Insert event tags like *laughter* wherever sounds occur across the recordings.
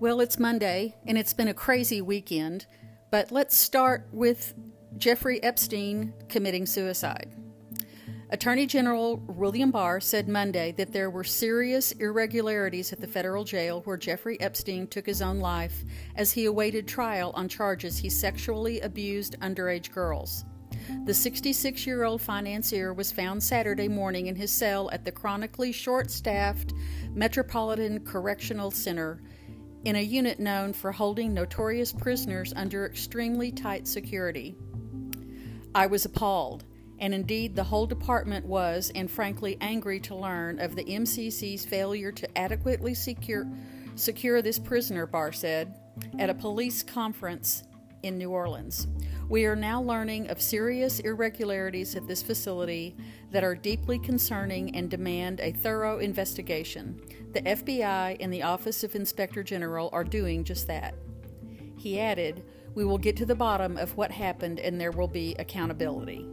Well, it's Monday, and it's been a crazy weekend, but let's start with Jeffrey Epstein committing suicide. Attorney General William Barr said Monday that there were serious irregularities at the federal jail where Jeffrey Epstein took his own life as he awaited trial on charges he sexually abused underage girls. The 66 year old financier was found Saturday morning in his cell at the chronically short staffed Metropolitan Correctional Center in a unit known for holding notorious prisoners under extremely tight security. I was appalled, and indeed the whole department was, and frankly, angry to learn of the MCC's failure to adequately secure, secure this prisoner, Barr said, at a police conference in New Orleans. We are now learning of serious irregularities at this facility that are deeply concerning and demand a thorough investigation. The FBI and the Office of Inspector General are doing just that. He added, We will get to the bottom of what happened and there will be accountability.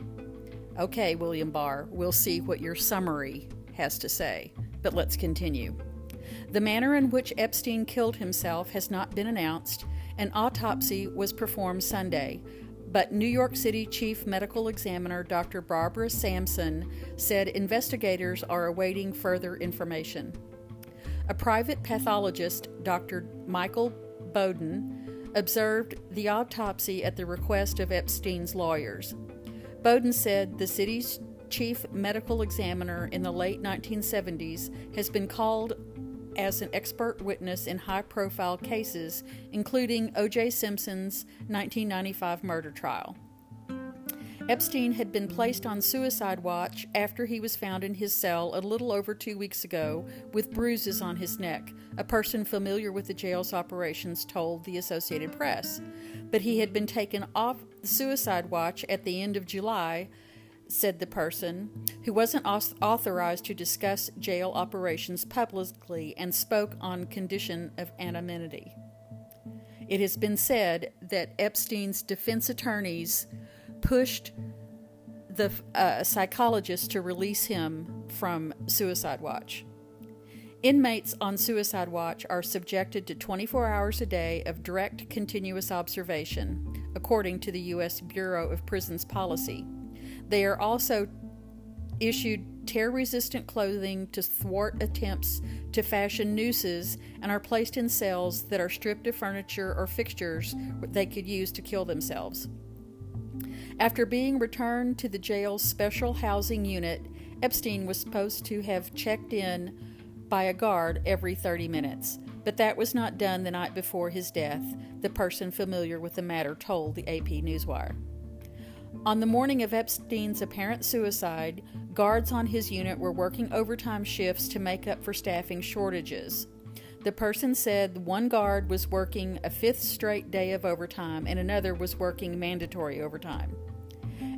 Okay, William Barr, we'll see what your summary has to say, but let's continue. The manner in which Epstein killed himself has not been announced. An autopsy was performed Sunday, but New York City Chief Medical Examiner Dr. Barbara Sampson said investigators are awaiting further information. A private pathologist, Dr. Michael Baden, observed the autopsy at the request of Epstein's lawyers. Baden said the city's chief medical examiner in the late 1970s has been called as an expert witness in high profile cases, including O.J. Simpson's 1995 murder trial. Epstein had been placed on suicide watch after he was found in his cell a little over two weeks ago with bruises on his neck, a person familiar with the jail's operations told the Associated Press. But he had been taken off the suicide watch at the end of July said the person, who wasn't authorized to discuss jail operations publicly and spoke on condition of anonymity. It has been said that Epstein's defense attorneys pushed the uh, psychologist to release him from suicide watch. Inmates on suicide watch are subjected to 24 hours a day of direct continuous observation, according to the U.S. Bureau of Prisons policy. They are also issued tear resistant clothing to thwart attempts to fashion nooses and are placed in cells that are stripped of furniture or fixtures they could use to kill themselves. After being returned to the jail's special housing unit, Epstein was supposed to have checked in by a guard every 30 minutes, but that was not done the night before his death, the person familiar with the matter told the AP Newswire. On the morning of Epstein's apparent suicide, guards on his unit were working overtime shifts to make up for staffing shortages. The person said one guard was working a fifth straight day of overtime and another was working mandatory overtime.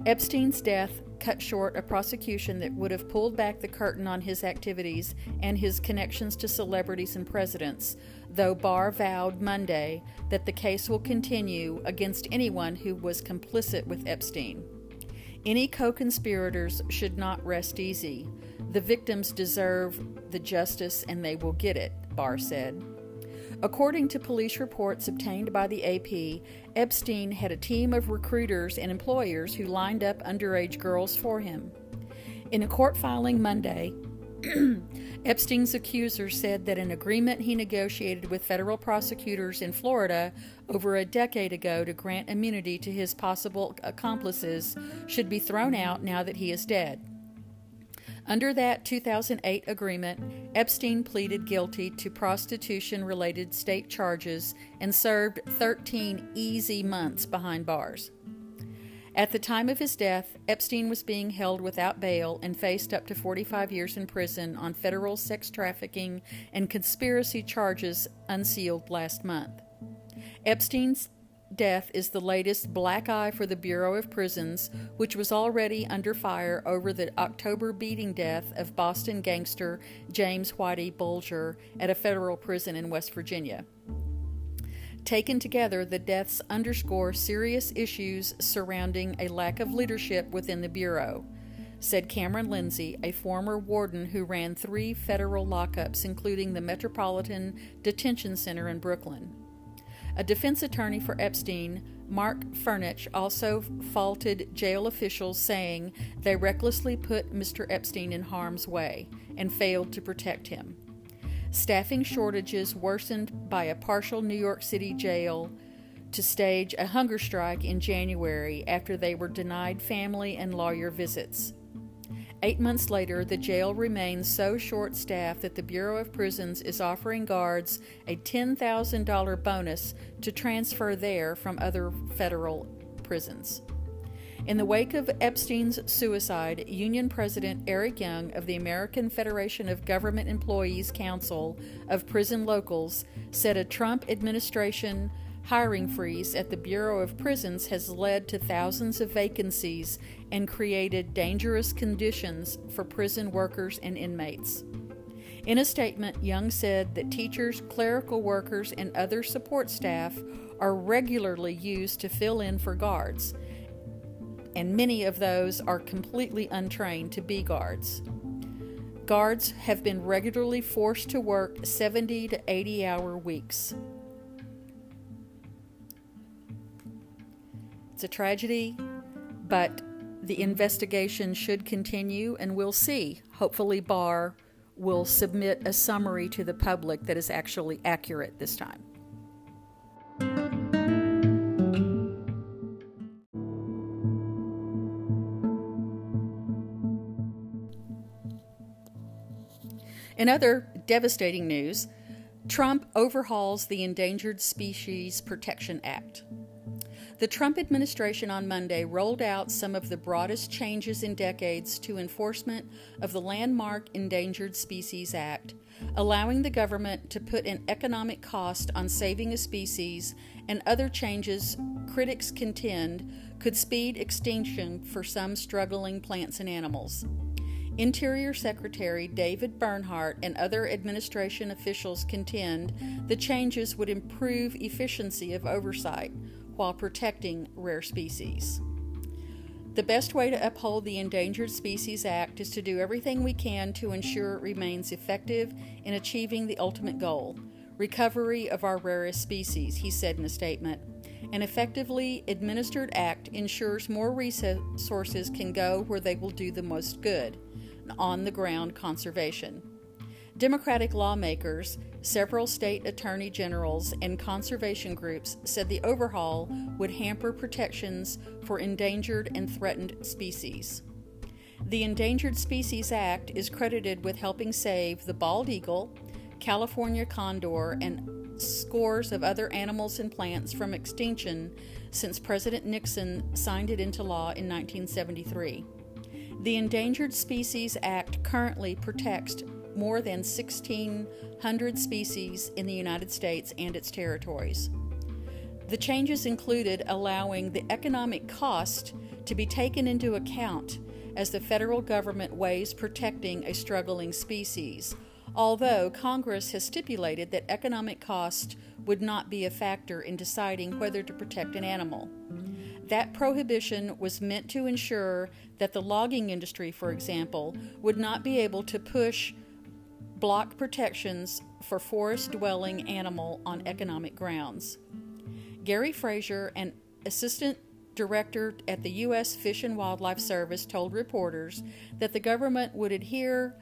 Epstein's death cut short a prosecution that would have pulled back the curtain on his activities and his connections to celebrities and presidents, though Barr vowed Monday that the case will continue against anyone who was complicit with Epstein. Any co conspirators should not rest easy. The victims deserve the justice and they will get it, Barr said. According to police reports obtained by the AP, Epstein had a team of recruiters and employers who lined up underage girls for him. In a court filing Monday, Epstein's accusers said that an agreement he negotiated with federal prosecutors in Florida over a decade ago to grant immunity to his possible accomplices should be thrown out now that he is dead. Under that 2008 agreement, Epstein pleaded guilty to prostitution related state charges and served 13 easy months behind bars. At the time of his death, Epstein was being held without bail and faced up to 45 years in prison on federal sex trafficking and conspiracy charges unsealed last month. Epstein's death is the latest black eye for the Bureau of Prisons, which was already under fire over the October beating death of Boston gangster James Whitey Bulger at a federal prison in West Virginia. Taken together, the deaths underscore serious issues surrounding a lack of leadership within the Bureau. said Cameron Lindsay, a former warden who ran three federal lockups, including the Metropolitan Detention Center in Brooklyn. A defense attorney for Epstein, Marc Fernich, also faulted jail officials, saying they recklessly put Mr. Epstein in harm's way and failed to protect him. Staffing shortages worsened by a partial New York City jail to stage a hunger strike in January after they were denied family and lawyer visits. Eight months later, the jail remains so short staffed that the Bureau of Prisons is offering guards a $10,000 bonus to transfer there from other federal prisons. In the wake of Epstein's suicide, Union President Eric Young of the American Federation of Government Employees Council of Prison Locals said a Trump administration hiring freeze at the Bureau of Prisons has led to thousands of vacancies and created dangerous conditions for prison workers and inmates. In a statement, Young said that teachers, clerical workers, and other support staff are regularly used to fill in for guards, and many of those are completely untrained to be guards. Guards have been regularly forced to work 70 to 80 hour weeks. It's a tragedy, but the investigation should continue, and we'll see. Hopefully, Barr will submit a summary to the public that is actually accurate this time. In other devastating news, Trump overhauls the Endangered Species Protection Act. The Trump administration on Monday rolled out some of the broadest changes in decades to enforcement of the landmark Endangered Species Act, allowing the government to put an economic cost on saving a species and other changes critics contend could speed extinction for some struggling plants and animals. Interior Secretary David Bernhardt and other administration officials contend the changes would improve efficiency of oversight while protecting rare species. The best way to uphold the Endangered Species Act is to do everything we can to ensure it remains effective in achieving the ultimate goal recovery of our rarest species, he said in a statement. An effectively administered act ensures more resources can go where they will do the most good on the ground conservation. Democratic lawmakers, several state attorney generals, and conservation groups said the overhaul would hamper protections for endangered and threatened species. The Endangered Species Act is credited with helping save the bald eagle, California condor, and scores of other animals and plants from extinction since President Nixon signed it into law in 1973. The Endangered Species Act currently protects more than 1,600 species in the United States and its territories. The changes included allowing the economic cost to be taken into account as the federal government weighs protecting a struggling species, although Congress has stipulated that economic cost would not be a factor in deciding whether to protect an animal. That prohibition was meant to ensure that the logging industry, for example, would not be able to push block protections for forest dwelling animal on economic grounds. Gary Frazer, an assistant director at the U.S. Fish and Wildlife Service, told reporters that the government would adhere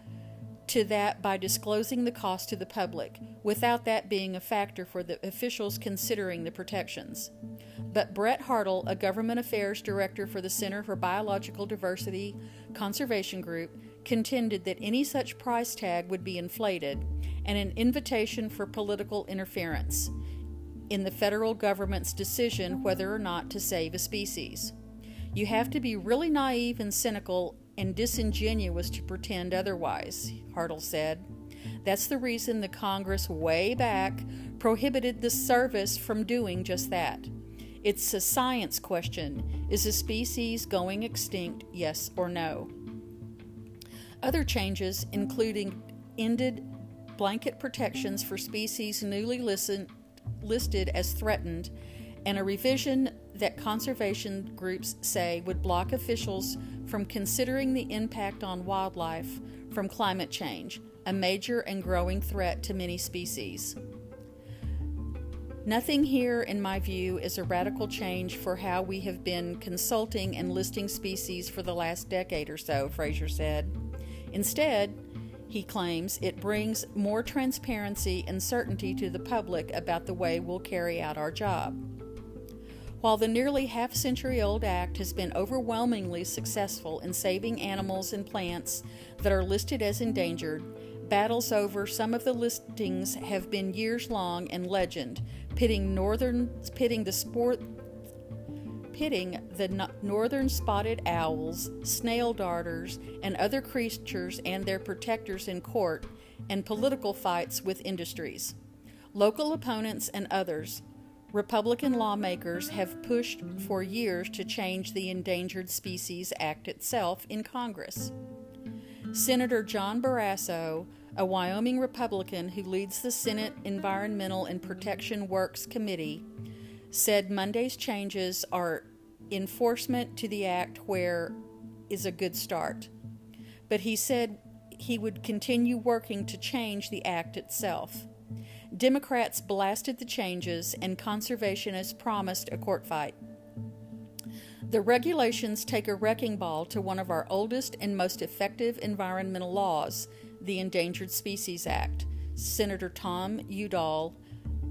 to that by disclosing the cost to the public, without that being a factor for the officials considering the protections. But Brett Hartl, a government affairs director for the Center for Biological Diversity Conservation Group, contended that any such price tag would be inflated and an invitation for political interference in the federal government's decision whether or not to save a species. You have to be really naive and cynical and disingenuous to pretend otherwise, Hartl said. That's the reason the Congress, way back, prohibited the service from doing just that. It's a science question. Is a species going extinct, yes or no? Other changes, including ended blanket protections for species newly listen, listed as threatened, and a revision that conservation groups say would block officials from considering the impact on wildlife from climate change, a major and growing threat to many species. Nothing here, in my view, is a radical change for how we have been consulting and listing species for the last decade or so, Frazer said. Instead, he claims it brings more transparency and certainty to the public about the way we'll carry out our job. While the nearly half century old act has been overwhelmingly successful in saving animals and plants that are listed as endangered, battles over some of the listings have been years long and legend, pitting northern pitting the sport pitting the no- northern spotted owls, snail darters, and other creatures and their protectors in court and political fights with industries. Local opponents and others, Republican lawmakers have pushed for years to change the Endangered Species Act itself in Congress. Senator John Barrasso a Wyoming Republican who leads the Senate Environmental and Protection Works Committee, said Monday's changes are enforcement to the act where is a good start. But he said he would continue working to change the act itself. Democrats blasted the changes, and conservationists promised a court fight. The regulations take a wrecking ball to one of our oldest and most effective environmental laws, the Endangered Species Act, Senator Tom Udall,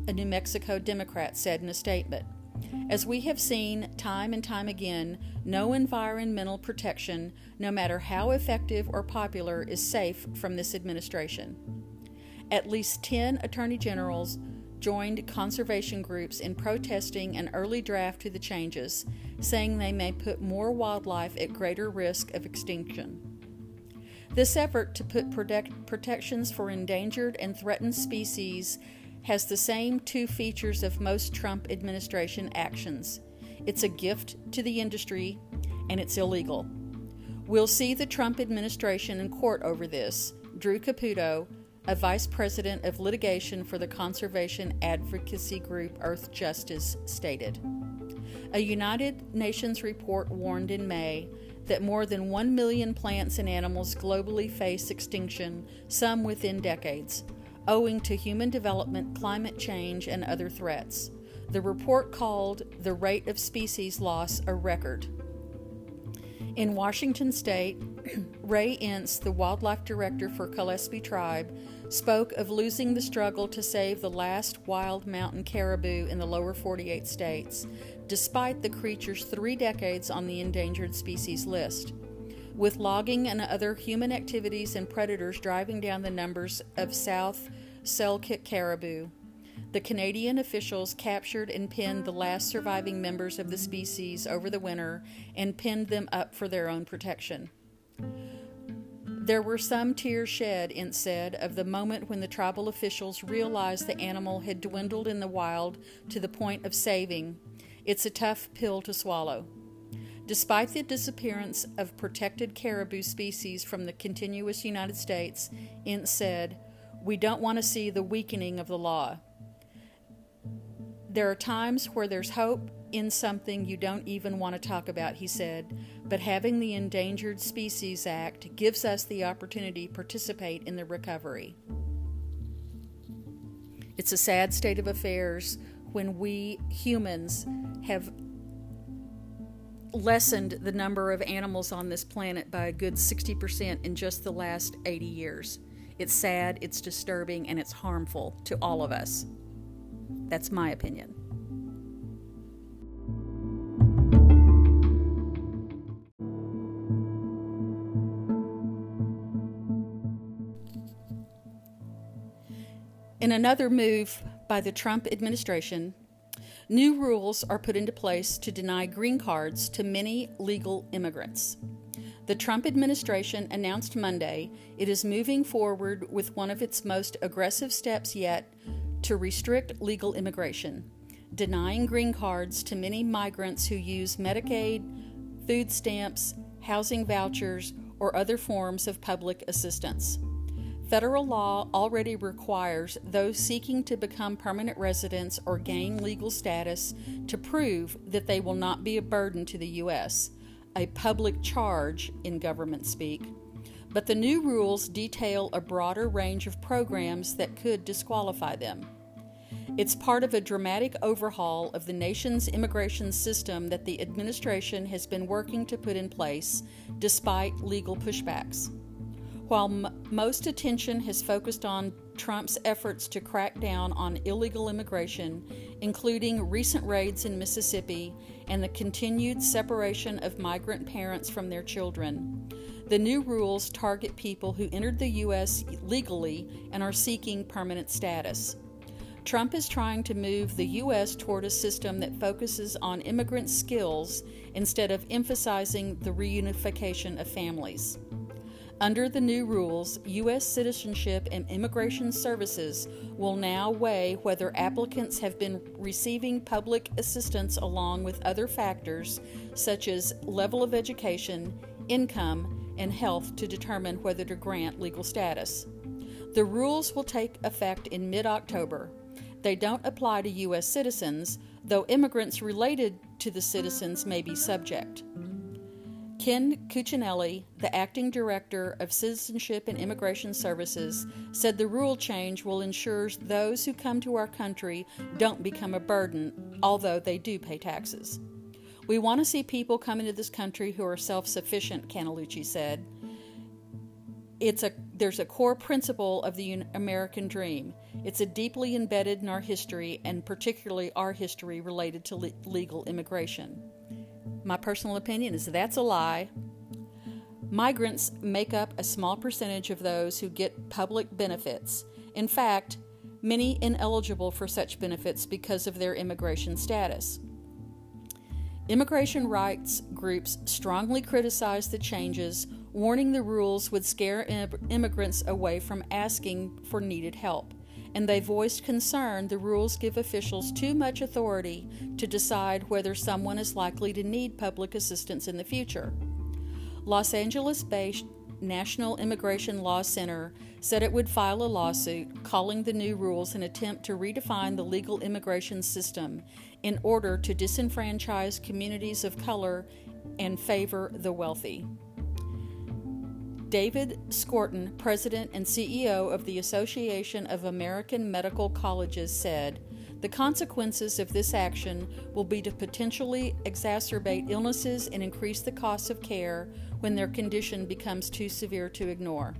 a New Mexico Democrat, said in a statement. As we have seen time and time again, no environmental protection, no matter how effective or popular, is safe from this administration. At least 10 attorney generals joined conservation groups in protesting an early draft to the changes, saying they may put more wildlife at greater risk of extinction. This effort to put protect- protections for endangered and threatened species has the same two features of most Trump administration actions it's a gift to the industry, and it's illegal. We'll see the Trump administration in court over this, Drew Caputo, a vice president of litigation for the conservation advocacy group Earthjustice, stated. A United Nations report warned in May that more than 1 million plants and animals globally face extinction, some within decades, owing to human development, climate change, and other threats. The report called the rate of species loss a record. In Washington state, *clears throat* Ray Entz, the wildlife director for Kalispel Tribe, spoke of losing the struggle to save the last wild mountain caribou in the lower 48 states, despite the creature's three decades on the endangered species list. With logging and other human activities and predators driving down the numbers of South Selkirk caribou, the Canadian officials captured and pinned the last surviving members of the species over the winter and pinned them up for their own protection. There were some tears shed, Entz said, of the moment when the tribal officials realized the animal had dwindled in the wild to the point of saving. It's a tough pill to swallow. Despite the disappearance of protected caribou species from the continuous United States, Entz said, We don't want to see the weakening of the law. There are times where there's hope in something you don't even want to talk about, he said, but having the Endangered Species Act gives us the opportunity to participate in the recovery. It's a sad state of affairs when we humans have lessened the number of animals on this planet by a good 60% in just the last 80 years. It's sad, it's disturbing, and it's harmful to all of us. That's my opinion. In another move by the Trump administration, new rules are put into place to deny green cards to many legal immigrants. The Trump administration announced Monday it is moving forward with one of its most aggressive steps yet to restrict legal immigration, denying green cards to many migrants who use Medicaid, food stamps, housing vouchers, or other forms of public assistance. Federal law already requires those seeking to become permanent residents or gain legal status to prove that they will not be a burden to the U.S. a public charge in government speak, but the new rules detail a broader range of programs that could disqualify them. It's part of a dramatic overhaul of the nation's immigration system that the administration has been working to put in place despite legal pushbacks. While m- most attention has focused on Trump's efforts to crack down on illegal immigration, including recent raids in Mississippi and the continued separation of migrant parents from their children, the new rules target people who entered the U.S. legally and are seeking permanent status. Trump is trying to move the U.S. toward a system that focuses on immigrant skills instead of emphasizing the reunification of families. Under the new rules, U.S. Citizenship and Immigration Services will now weigh whether applicants have been receiving public assistance along with other factors such as level of education, income, and health to determine whether to grant legal status. The rules will take effect in mid October. They don't apply to U.S. citizens, though immigrants related to the citizens may be subject. Ken Cuccinelli, the acting director of Citizenship and Immigration Services, said the rule change will ensure those who come to our country don't become a burden, although they do pay taxes. We want to see people come into this country who are self sufficient, Canelucci said. It's a, there's a core principle of the American dream. It's a deeply embedded in our history, and particularly our history related to le- legal immigration. My personal opinion is that's a lie. Migrants make up a small percentage of those who get public benefits. In fact, many ineligible for such benefits because of their immigration status. Immigration rights groups strongly criticize the changes warning the rules would scare immigrants away from asking for needed help, and they voiced concern the rules give officials too much authority to decide whether someone is likely to need public assistance in the future. Los Angeles based National Immigration Law Center said it would file a lawsuit calling the new rules an attempt to redefine the legal immigration system in order to disenfranchise communities of color and favor the wealthy. David Skorton, president and CEO of the Association of American Medical Colleges, said the consequences of this action will be to potentially exacerbate illnesses and increase the costs of care when their condition becomes too severe to ignore.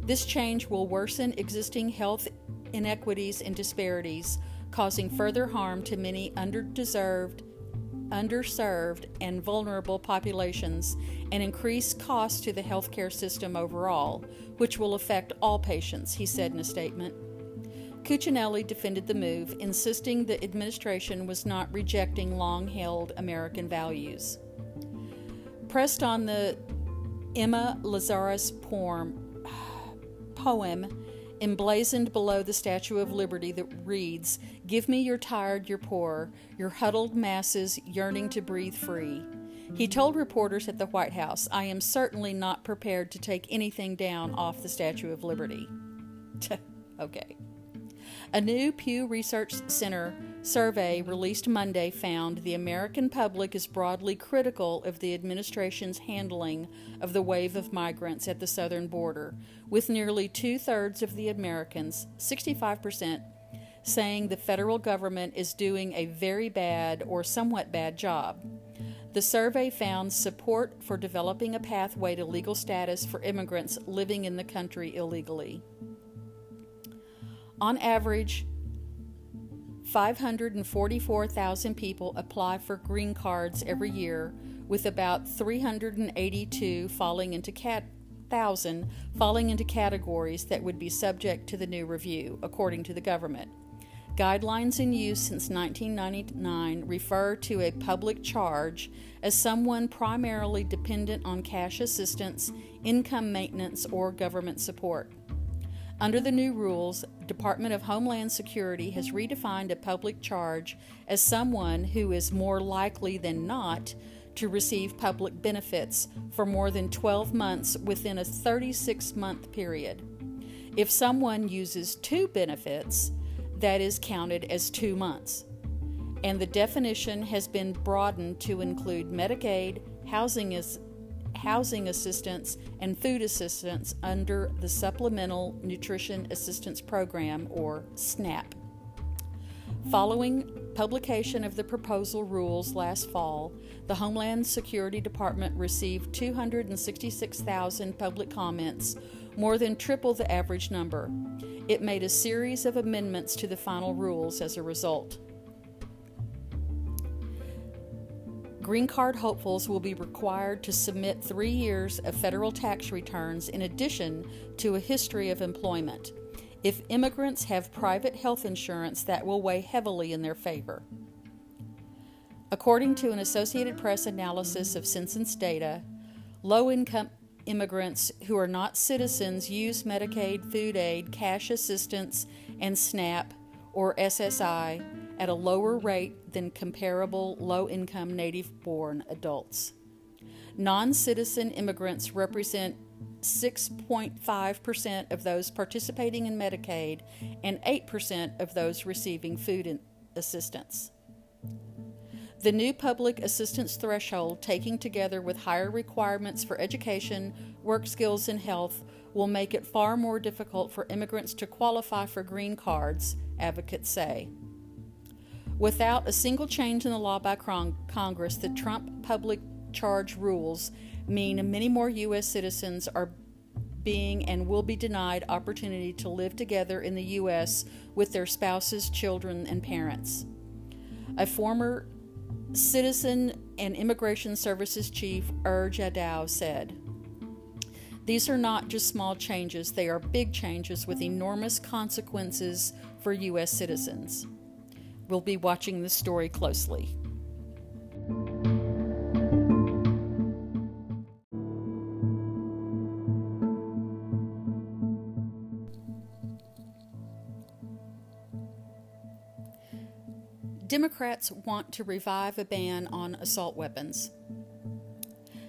This change will worsen existing health inequities and disparities, causing further harm to many underdeserved underserved, and vulnerable populations and increase costs to the healthcare system overall, which will affect all patients, he said in a statement. Cuccinelli defended the move, insisting the administration was not rejecting long held American values. Pressed on the Emma Lazarus poem, *sighs* poem emblazoned below the Statue of Liberty that reads, Give me your tired, your poor, your huddled masses yearning to breathe free. He told reporters at the White House, I am certainly not prepared to take anything down off the Statue of Liberty. *laughs* okay. A new Pew Research Center survey released Monday found the American public is broadly critical of the administration's handling of the wave of migrants at the southern border, with nearly two thirds of the Americans, 65%, saying the federal government is doing a very bad or somewhat bad job. The survey found support for developing a pathway to legal status for immigrants living in the country illegally. On average, 544,000 people apply for green cards every year, with about 382 falling into cat- thousand falling into categories that would be subject to the new review, according to the government. Guidelines in use since 1999 refer to a public charge as someone primarily dependent on cash assistance, income maintenance, or government support. Under the new rules, Department of Homeland Security has redefined a public charge as someone who is more likely than not to receive public benefits for more than 12 months within a 36 month period. If someone uses two benefits, that is counted as two months. And the definition has been broadened to include Medicaid, housing housing assistance and food assistance under the Supplemental Nutrition Assistance Program or SNAP. Following publication of the proposal rules last fall, the Homeland Security Department received 266,000 public comments, more than triple the average number. It made a series of amendments to the final rules as a result. Green card hopefuls will be required to submit three years of federal tax returns in addition to a history of employment. If immigrants have private health insurance, that will weigh heavily in their favor. According to an Associated Press analysis of census data, low income immigrants who are not citizens use Medicaid, food aid, cash assistance, and SNAP or SSI at a lower rate than comparable low income native born adults. Non citizen immigrants represent 6.5% of those participating in Medicaid and 8% of those receiving food assistance. The new public assistance threshold, taking together with higher requirements for education, work skills, and health, will make it far more difficult for immigrants to qualify for green cards, advocates say. Without a single change in the law by Congress, the Trump public charge rules mean many more U.S. citizens are being and will be denied opportunity to live together in the U.S. with their spouses, children, and parents. A former Citizen and Immigration Services Chief Er Jadao said, These are not just small changes, they are big changes with enormous consequences for U.S. citizens. We'll be watching this story closely. Democrats want to revive a ban on assault weapons.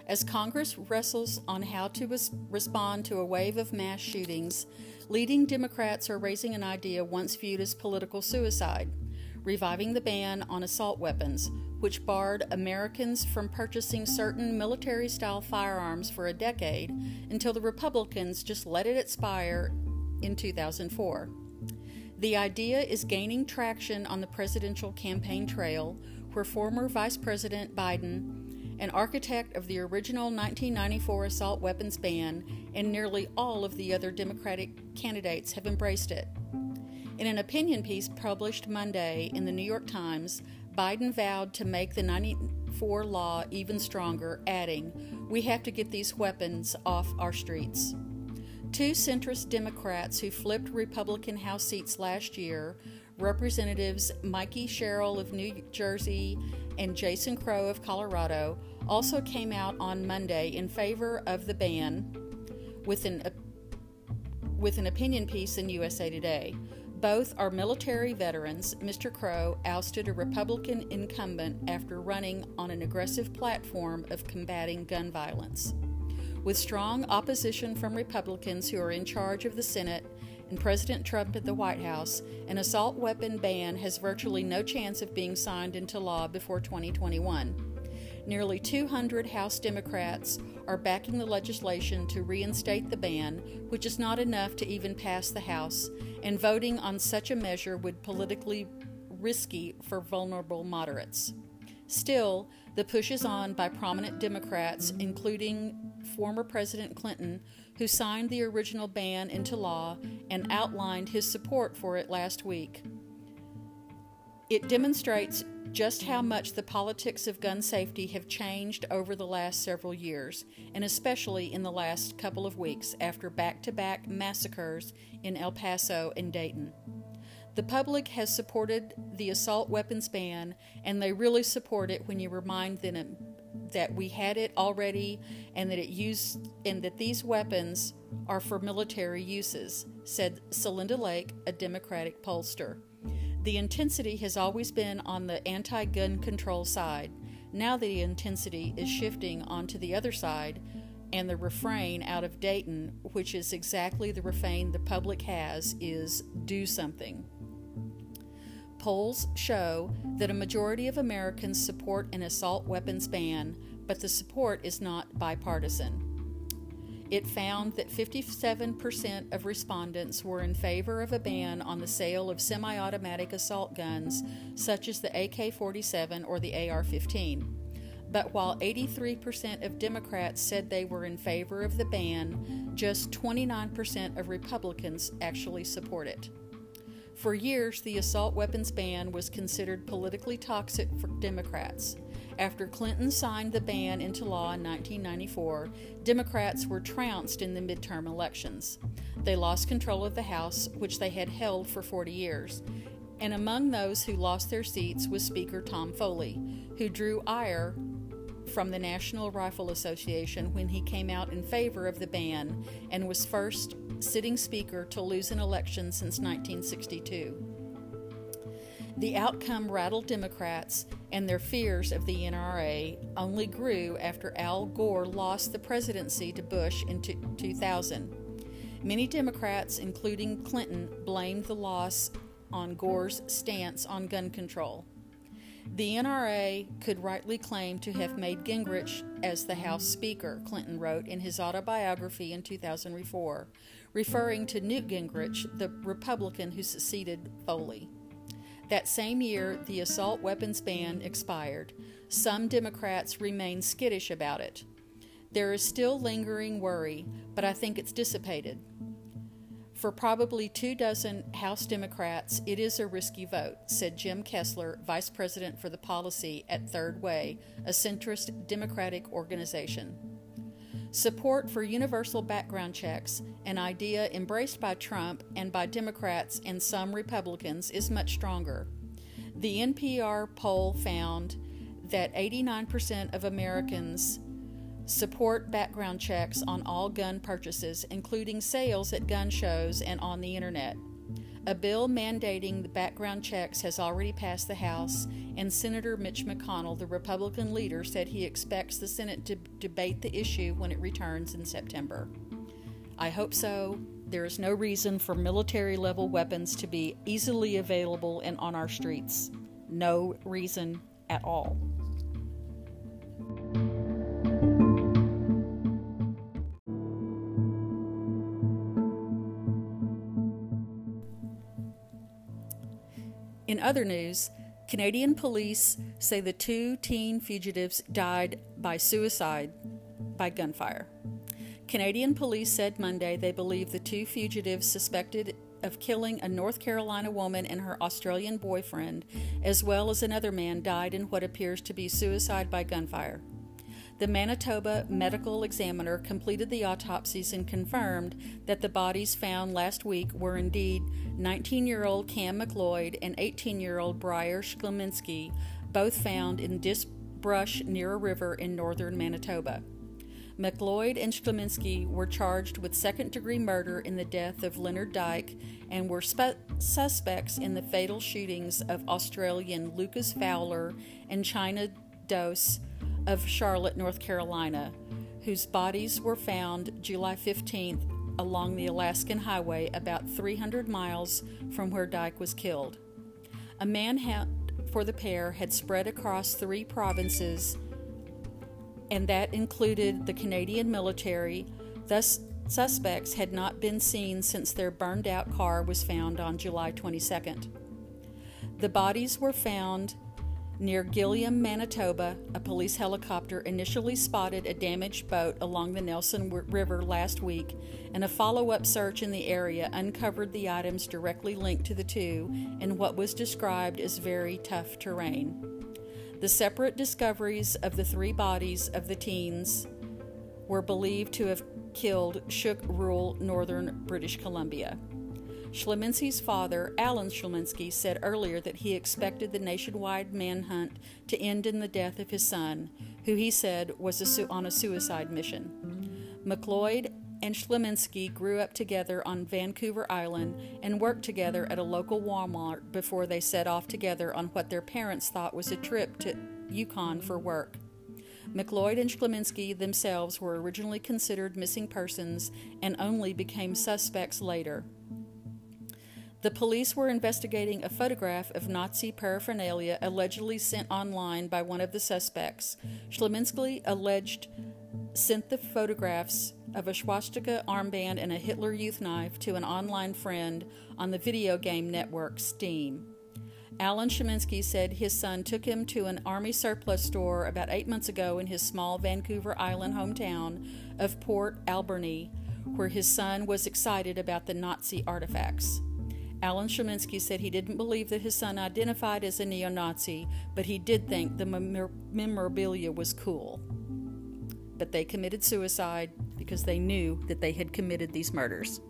As Congress wrestles on how to respond to a wave of mass shootings, leading Democrats are raising an idea once viewed as political suicide reviving the ban on assault weapons, which barred Americans from purchasing certain military style firearms for a decade until the Republicans just let it expire in 2004. The idea is gaining traction on the presidential campaign trail, where former Vice President Biden, an architect of the original 1994 assault weapons ban, and nearly all of the other Democratic candidates have embraced it. In an opinion piece published Monday in the New York Times, Biden vowed to make the 94 law even stronger, adding, We have to get these weapons off our streets. Two centrist Democrats who flipped Republican House seats last year, Representatives Mikie Sherrill of New Jersey and Jason Crow of Colorado, also came out on Monday in favor of the ban with an, with an opinion piece in USA Today. Both are military veterans. Mr. Crow ousted a Republican incumbent after running on an aggressive platform of combating gun violence. With strong opposition from Republicans who are in charge of the Senate and President Trump at the White House, an assault weapon ban has virtually no chance of being signed into law before 2021. Nearly 200 House Democrats are backing the legislation to reinstate the ban, which is not enough to even pass the House, and voting on such a measure would politically risky for vulnerable moderates. Still, the push is on by prominent Democrats, including former President Clinton, who signed the original ban into law and outlined his support for it last week. It demonstrates just how much the politics of gun safety have changed over the last several years, and especially in the last couple of weeks after back to back massacres in El Paso and Dayton. The public has supported the assault weapons ban, and they really support it when you remind them that we had it already and that it used and that these weapons are for military uses, said Celinda Lake, a Democratic pollster. The intensity has always been on the anti gun control side. Now the intensity is shifting onto the other side, and the refrain out of Dayton, which is exactly the refrain the public has, is do something. Polls show that a majority of Americans support an assault weapons ban, but the support is not bipartisan. It found that 57% of respondents were in favor of a ban on the sale of semi automatic assault guns, such as the AK 47 or the AR 15. But while 83% of Democrats said they were in favor of the ban, just 29% of Republicans actually support it. For years, the assault weapons ban was considered politically toxic for Democrats. After Clinton signed the ban into law in 1994, Democrats were trounced in the midterm elections. They lost control of the House, which they had held for 40 years. And among those who lost their seats was Speaker Tom Foley, who drew ire from the National Rifle Association when he came out in favor of the ban and was first sitting speaker to lose an election since 1962. The outcome rattled Democrats, and their fears of the NRA only grew after Al Gore lost the presidency to Bush in 2000. Many Democrats, including Clinton, blamed the loss on Gore's stance on gun control. The NRA could rightly claim to have made Gingrich as the House Speaker, Clinton wrote in his autobiography in 2004, referring to Newt Gingrich, the Republican who succeeded Foley. That same year, the assault weapons ban expired. Some Democrats remain skittish about it. There is still lingering worry, but I think it's dissipated. For probably two dozen House Democrats, it is a risky vote, said Jim Kessler, Vice President for the policy at Third Way, a centrist Democratic organization. Support for universal background checks, an idea embraced by Trump and by Democrats and some Republicans, is much stronger. The NPR poll found that 89% of Americans support background checks on all gun purchases, including sales at gun shows and on the internet. A bill mandating the background checks has already passed the House, and Senator Mitch McConnell, the Republican leader, said he expects the Senate to debate the issue when it returns in September. I hope so. There is no reason for military level weapons to be easily available and on our streets. No reason at all. In other news, Canadian police say the two teen fugitives died by suicide by gunfire. Canadian police said Monday they believe the two fugitives suspected of killing a North Carolina woman and her Australian boyfriend, as well as another man, died in what appears to be suicide by gunfire. The Manitoba medical examiner completed the autopsies and confirmed that the bodies found last week were indeed 19 year old Kam McLeod and 18 year old Bryer Shkleminski, both found in disc brush near a river in northern Manitoba. McLeod and Shkleminski were charged with second degree murder in the death of Leonard Dyck and were spe- suspects in the fatal shootings of Australian Lucas Fowler and Chynna Deese of Charlotte, North Carolina, whose bodies were found July 15th along the Alaskan Highway about 300 miles from where Dyck was killed. A manhunt for the pair had spread across three provinces, and that included the Canadian military. Thus, suspects had not been seen since their burned out car was found on July 22nd. The bodies were found Near Gillam, Manitoba, a police helicopter initially spotted a damaged boat along the Nelson River last week, and a follow up search in the area uncovered the items directly linked to the two in what was described as very tough terrain. The separate discoveries of the three bodies of the teens were believed to have killed Shook rural northern British Columbia. Shleminski's father, Alan Shleminski, said earlier that he expected the nationwide manhunt to end in the death of his son, who he said was a su- on a suicide mission. McLeod and Shleminski grew up together on Vancouver Island and worked together at a local Walmart before they set off together on what their parents thought was a trip to Yukon for work. McLeod and Shleminski themselves were originally considered missing persons and only became suspects later. The police were investigating a photograph of Nazi paraphernalia allegedly sent online by one of the suspects. Schleminski alleged sent the photographs of a swastika armband and a Hitler Youth knife to an online friend on the video game network Steam. Alan Sheminski said his son took him to an army surplus store about eight months ago in his small Vancouver Island hometown of Port Alberni, where his son was excited about the Nazi artifacts. Alan Schmegelsky said he didn't believe that his son identified as a neo Nazi, but he did think the memorabilia was cool. But they committed suicide because they knew that they had committed these murders.